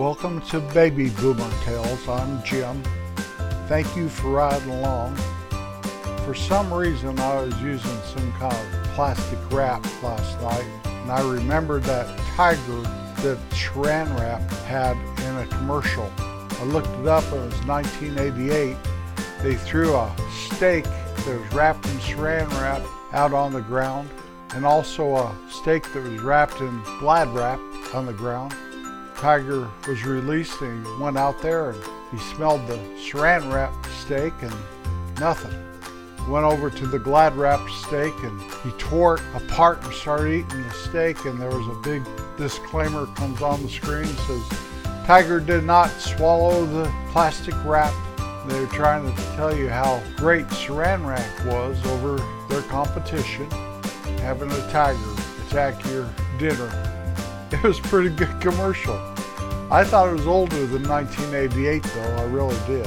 Welcome to Baby Boomer Tales. I'm Jim. Thank you for riding along. For some reason, I was using some kind of plastic wrap last night, and I remembered that tiger that Saran Wrap had in a commercial. I looked it up, and it was 1988. They threw a steak that was wrapped in Saran Wrap out on the ground, and also a steak that was wrapped in Glad Wrap on the ground. Tiger was released and he went out there and he smelled the saran wrap steak and nothing. Went over to the glad wrap steak and he tore it apart and started eating the steak and there was a big disclaimer comes on the screen says Tiger did not swallow the plastic wrap. They're trying to tell you how great saran wrap was over their competition, having a tiger attack your dinner. It was pretty good commercial. I thought it was older than 1988 though, I really did.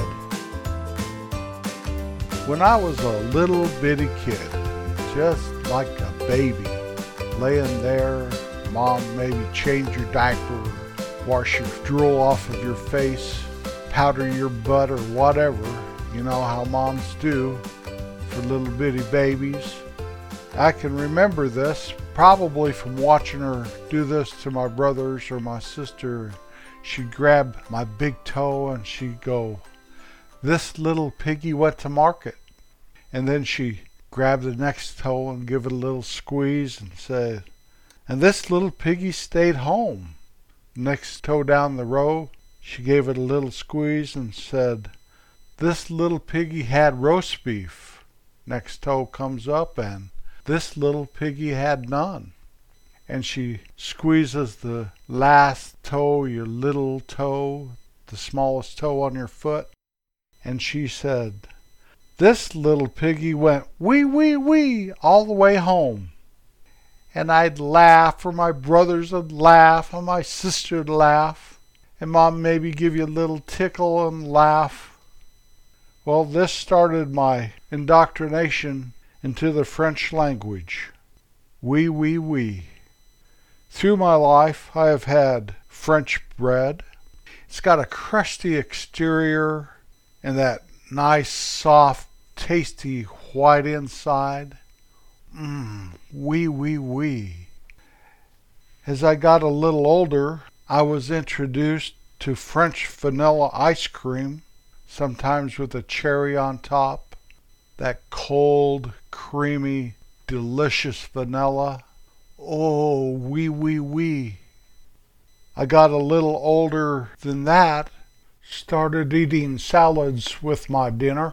When I was a little bitty kid, just like a baby, laying there, mom maybe change your diaper, wash your drool off of your face, powder your butt or whatever, you know how moms do for little bitty babies. I can remember this probably from watching her do this to my brothers or my sister she'd grab my big toe and she'd go, This little piggy went to market. And then she grabbed the next toe and give it a little squeeze and said, And this little piggy stayed home. Next toe down the row, she gave it a little squeeze and said, This little piggy had roast beef. Next toe comes up and this little piggy had none and she squeezes the last toe, your little toe, the smallest toe on your foot, and she said, This little piggy went wee wee wee all the way home. And I'd laugh, or my brothers would laugh, and my sister'd laugh, and mom maybe give you a little tickle and laugh. Well, this started my indoctrination into the French language. Wee wee wee. Through my life, I have had French bread. It's got a crusty exterior and that nice, soft, tasty white inside. Mmm, wee, wee, wee. As I got a little older, I was introduced to French vanilla ice cream, sometimes with a cherry on top. That cold, creamy, delicious vanilla. Oh, wee, wee, wee. I got a little older than that, started eating salads with my dinner,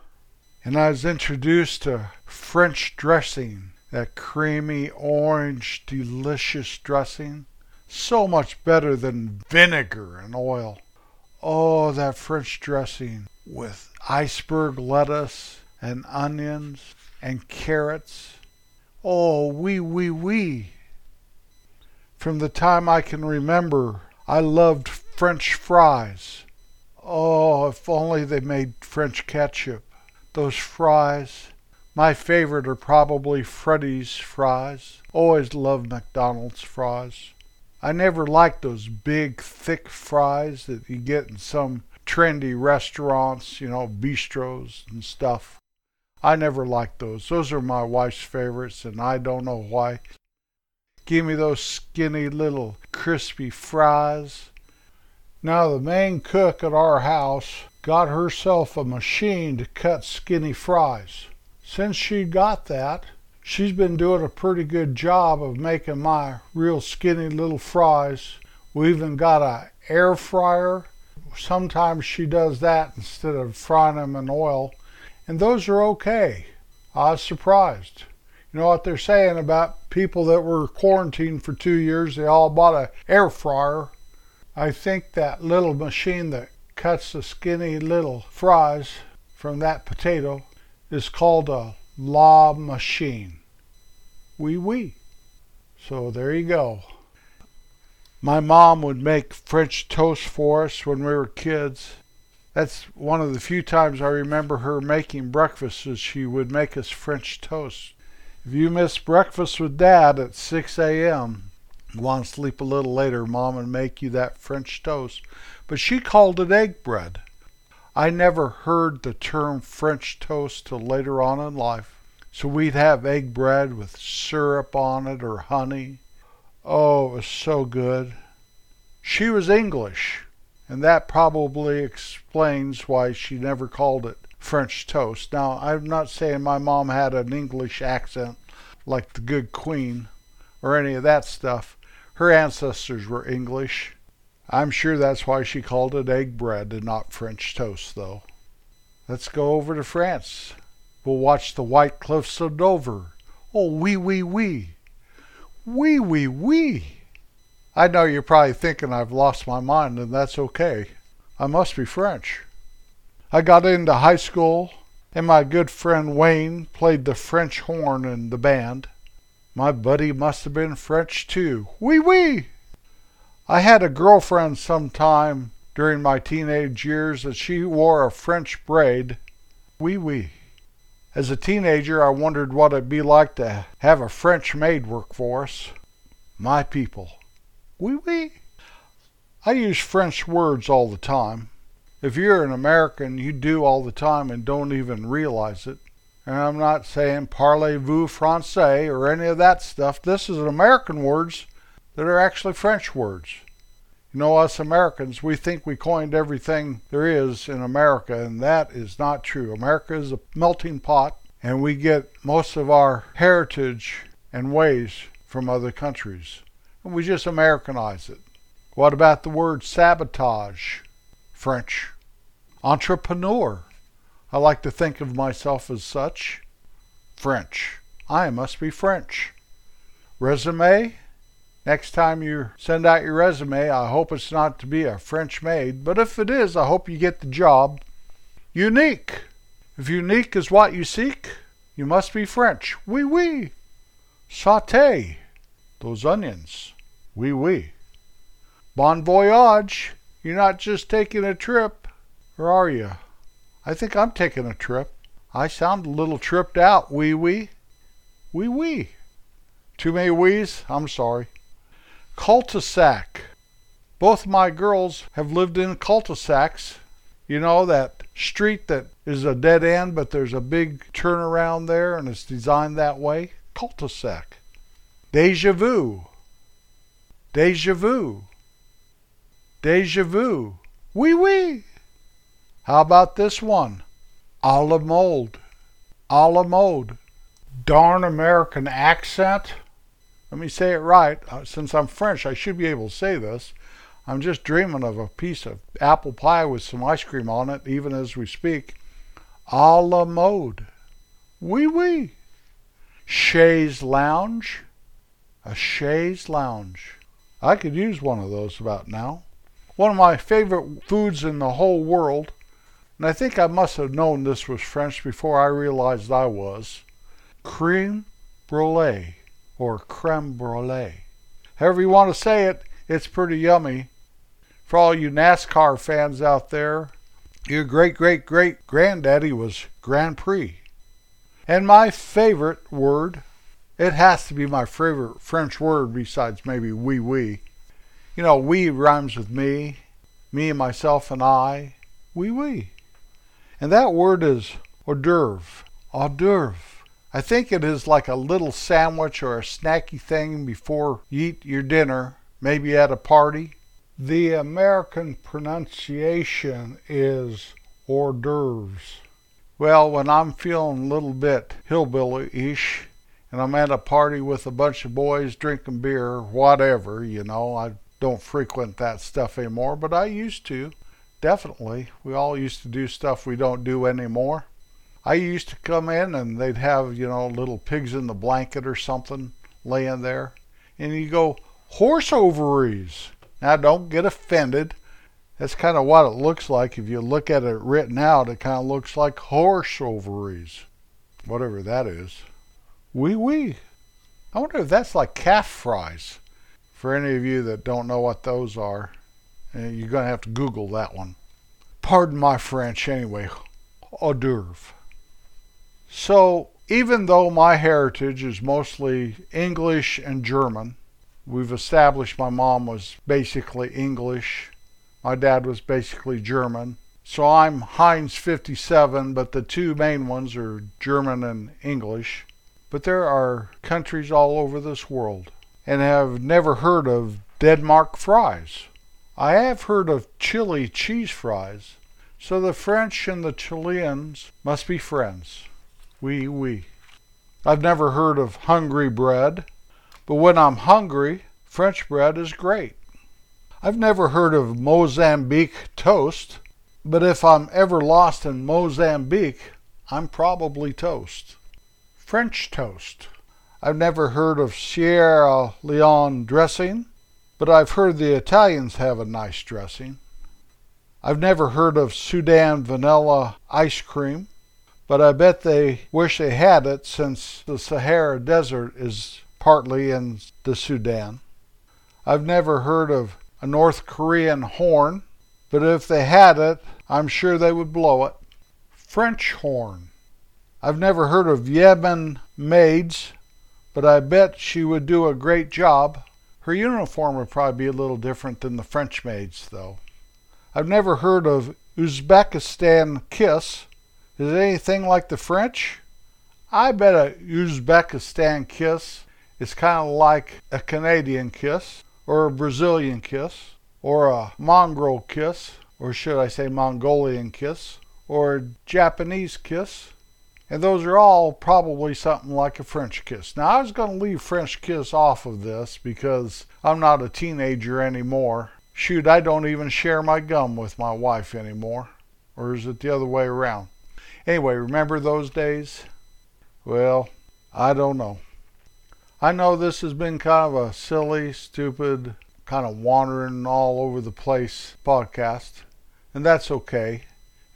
and I was introduced to French dressing, that creamy orange, delicious dressing. So much better than vinegar and oil. Oh, that French dressing with iceberg lettuce and onions and carrots. Oh, wee, wee, wee. From the time I can remember, I loved French fries. Oh, if only they made French ketchup. Those fries. My favorite are probably Freddy's fries. Always loved McDonald's fries. I never liked those big, thick fries that you get in some trendy restaurants, you know, bistros and stuff. I never liked those. Those are my wife's favorites, and I don't know why. Give me those skinny little crispy fries. Now, the main cook at our house got herself a machine to cut skinny fries. Since she got that, she's been doing a pretty good job of making my real skinny little fries. We even got a air fryer. Sometimes she does that instead of frying them in oil, and those are okay. I was surprised. You know what they're saying about people that were quarantined for two years? They all bought an air fryer. I think that little machine that cuts the skinny little fries from that potato is called a La Machine. Wee wee. So there you go. My mom would make French toast for us when we were kids. That's one of the few times I remember her making breakfast is she would make us French toast. If you miss breakfast with Dad at 6 a.m., want to sleep a little later, Mom, and make you that French toast. But she called it egg bread. I never heard the term French toast till later on in life. So we'd have egg bread with syrup on it or honey. Oh, it was so good. She was English, and that probably explains why she never called it French toast. Now, I'm not saying my mom had an English accent like the good queen or any of that stuff. Her ancestors were English. I'm sure that's why she called it egg bread and not French toast, though. Let's go over to France. We'll watch the white cliffs of Dover. Oh, wee, wee, wee. Wee, wee, wee. I know you're probably thinking I've lost my mind, and that's okay. I must be French. I got into high school, and my good friend Wayne played the French horn in the band. My buddy must have been French too. Wee wee! I had a girlfriend sometime during my teenage years that she wore a French braid. Wee wee. As a teenager, I wondered what it'd be like to have a French maid work for us. My people. Wee wee. I use French words all the time. If you're an American, you do all the time and don't even realize it. And I'm not saying parlez-vous français or any of that stuff. This is American words that are actually French words. You know, us Americans, we think we coined everything there is in America, and that is not true. America is a melting pot, and we get most of our heritage and ways from other countries. And we just Americanize it. What about the word sabotage? French. Entrepreneur. I like to think of myself as such. French. I must be French. Resume. Next time you send out your resume, I hope it's not to be a French maid, but if it is, I hope you get the job. Unique. If unique is what you seek, you must be French. Oui, oui. Saute. Those onions. Oui, oui. Bon voyage. You're not just taking a trip, or are you? I think I'm taking a trip. I sound a little tripped out, wee wee. Wee wee. Too many wees? I'm sorry. Cul-de-sac. Both my girls have lived in cul-de-sacs. You know, that street that is a dead end, but there's a big turnaround there and it's designed that way. Cul-de-sac. Deja vu. Deja vu. Deja vu. Wee wee. How about this one? A la mode. A la mode. Darn American accent. Let me say it right. Uh, since I'm French, I should be able to say this. I'm just dreaming of a piece of apple pie with some ice cream on it, even as we speak. A la mode. Wee oui, wee. Oui. Chaise lounge. A chaise lounge. I could use one of those about now one of my favorite foods in the whole world, and I think I must have known this was French before I realized I was creme brulee or creme brulee. However you want to say it, it's pretty yummy. For all you NASCAR fans out there, your great great great granddaddy was Grand Prix. And my favorite word, it has to be my favorite French word besides maybe wee wee, you know, we rhymes with me, me and myself and I, we we. And that word is hors d'oeuvre, hors d'oeuvre. I think it is like a little sandwich or a snacky thing before you eat your dinner, maybe at a party. The American pronunciation is hors d'oeuvres. Well, when I'm feeling a little bit hillbilly-ish, and I'm at a party with a bunch of boys drinking beer, whatever, you know, I don't frequent that stuff anymore, but I used to. Definitely. We all used to do stuff we don't do anymore. I used to come in and they'd have, you know, little pigs in the blanket or something laying there. And you go, horse ovaries. Now don't get offended. That's kind of what it looks like. If you look at it written out, it kind of looks like horse ovaries. Whatever that is. Wee wee. I wonder if that's like calf fries. For any of you that don't know what those are, eh, you're going to have to Google that one. Pardon my French anyway. Hors d'oeuvre. So, even though my heritage is mostly English and German, We've established my mom was basically English. My dad was basically German. So I'm Heinz 57, but the two main ones are German and English. But there are countries all over this world and have never heard of Denmark fries. I have heard of Chile cheese fries, so the French and the Chileans must be friends. Oui, oui. I've never heard of hungry bread, but when I'm hungry, French bread is great. I've never heard of Mozambique toast, but if I'm ever lost in Mozambique, I'm probably toast. French toast. I've never heard of Sierra Leone dressing, but I've heard the Italians have a nice dressing. I've never heard of Sudan vanilla ice cream, but I bet they wish they had it since the Sahara Desert is partly in the Sudan. I've never heard of a North Korean horn, but if they had it, I'm sure they would blow it. French horn. I've never heard of Yemen maids, but I bet she would do a great job. Her uniform would probably be a little different than the French maids, though. I've never heard of Uzbekistan kiss. Is it anything like the French? I bet a Uzbekistan kiss is kind of like a Canadian kiss, or a Brazilian kiss, or a mongrel kiss, or should I say Mongolian kiss, or a Japanese kiss. And those are all probably something like a French kiss. Now, I was going to leave French kiss off of this because I'm not a teenager anymore. Shoot, I don't even share my gum with my wife anymore. Or is it the other way around? Anyway, remember those days? Well, I don't know. I know this has been kind of a silly, stupid, kind of wandering all over the place podcast, and that's okay.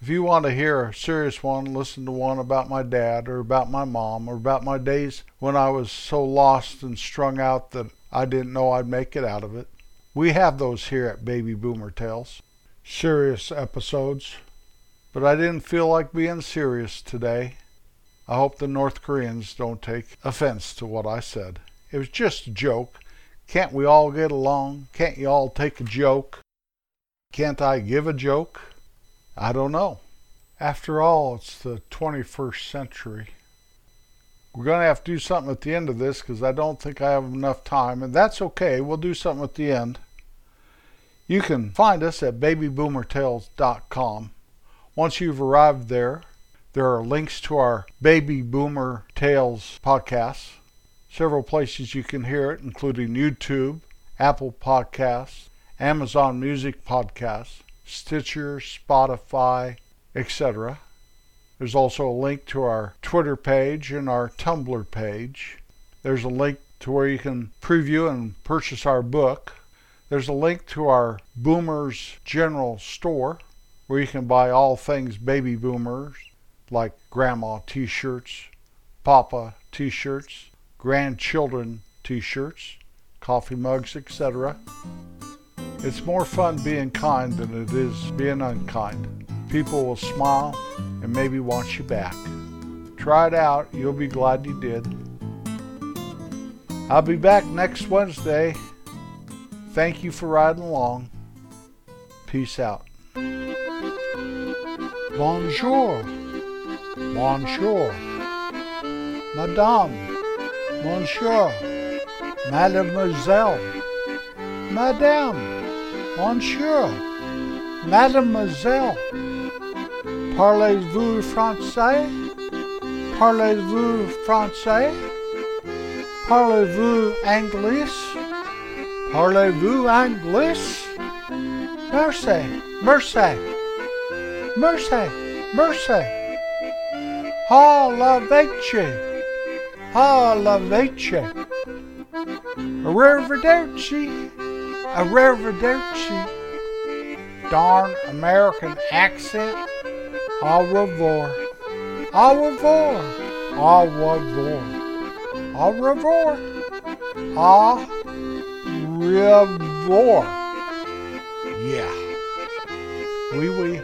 If you want to hear a serious one, listen to one about my dad or about my mom or about my days when I was so lost and strung out that I didn't know I'd make it out of it. We have those here at Baby Boomer Tales. Serious episodes. But I didn't feel like being serious today. I hope the North Koreans don't take offense to what I said. It was just a joke. Can't we all get along? Can't you all take a joke? Can't I give a joke? I don't know. After all, it's the 21st century. We're going to have to do something at the end of this because I don't think I have enough time, and that's okay. We'll do something at the end. You can find us at babyboomertales.com. Once you've arrived there, there are links to our Baby Boomer Tales podcasts, several places you can hear it, including YouTube, Apple Podcasts, Amazon Music Podcasts, Stitcher, Spotify, etc. There's also a link to our Twitter page and our Tumblr page. There's a link to where you can preview and purchase our book. There's a link to our Boomers General Store where you can buy all things baby boomers like grandma t shirts, papa t shirts, grandchildren t shirts, coffee mugs, etc. It's more fun being kind than it is being unkind. People will smile and maybe want you back. Try it out, you'll be glad you did. I'll be back next Wednesday. Thank you for riding along. Peace out. Bonjour. Bonjour. Madame. Monsieur. Mademoiselle. Madame. Monsieur, Mademoiselle, parlez-vous français? Parlez-vous français? Parlez-vous anglais? Parlez-vous anglais? Mercy, mercy, mercy, mercy. Ha la vece, Arrivederci. Arrivederci. Darn American accent. Au revoir. Au revoir. Au revoir. Au revoir. Au revoir. Yeah. Oui, oui.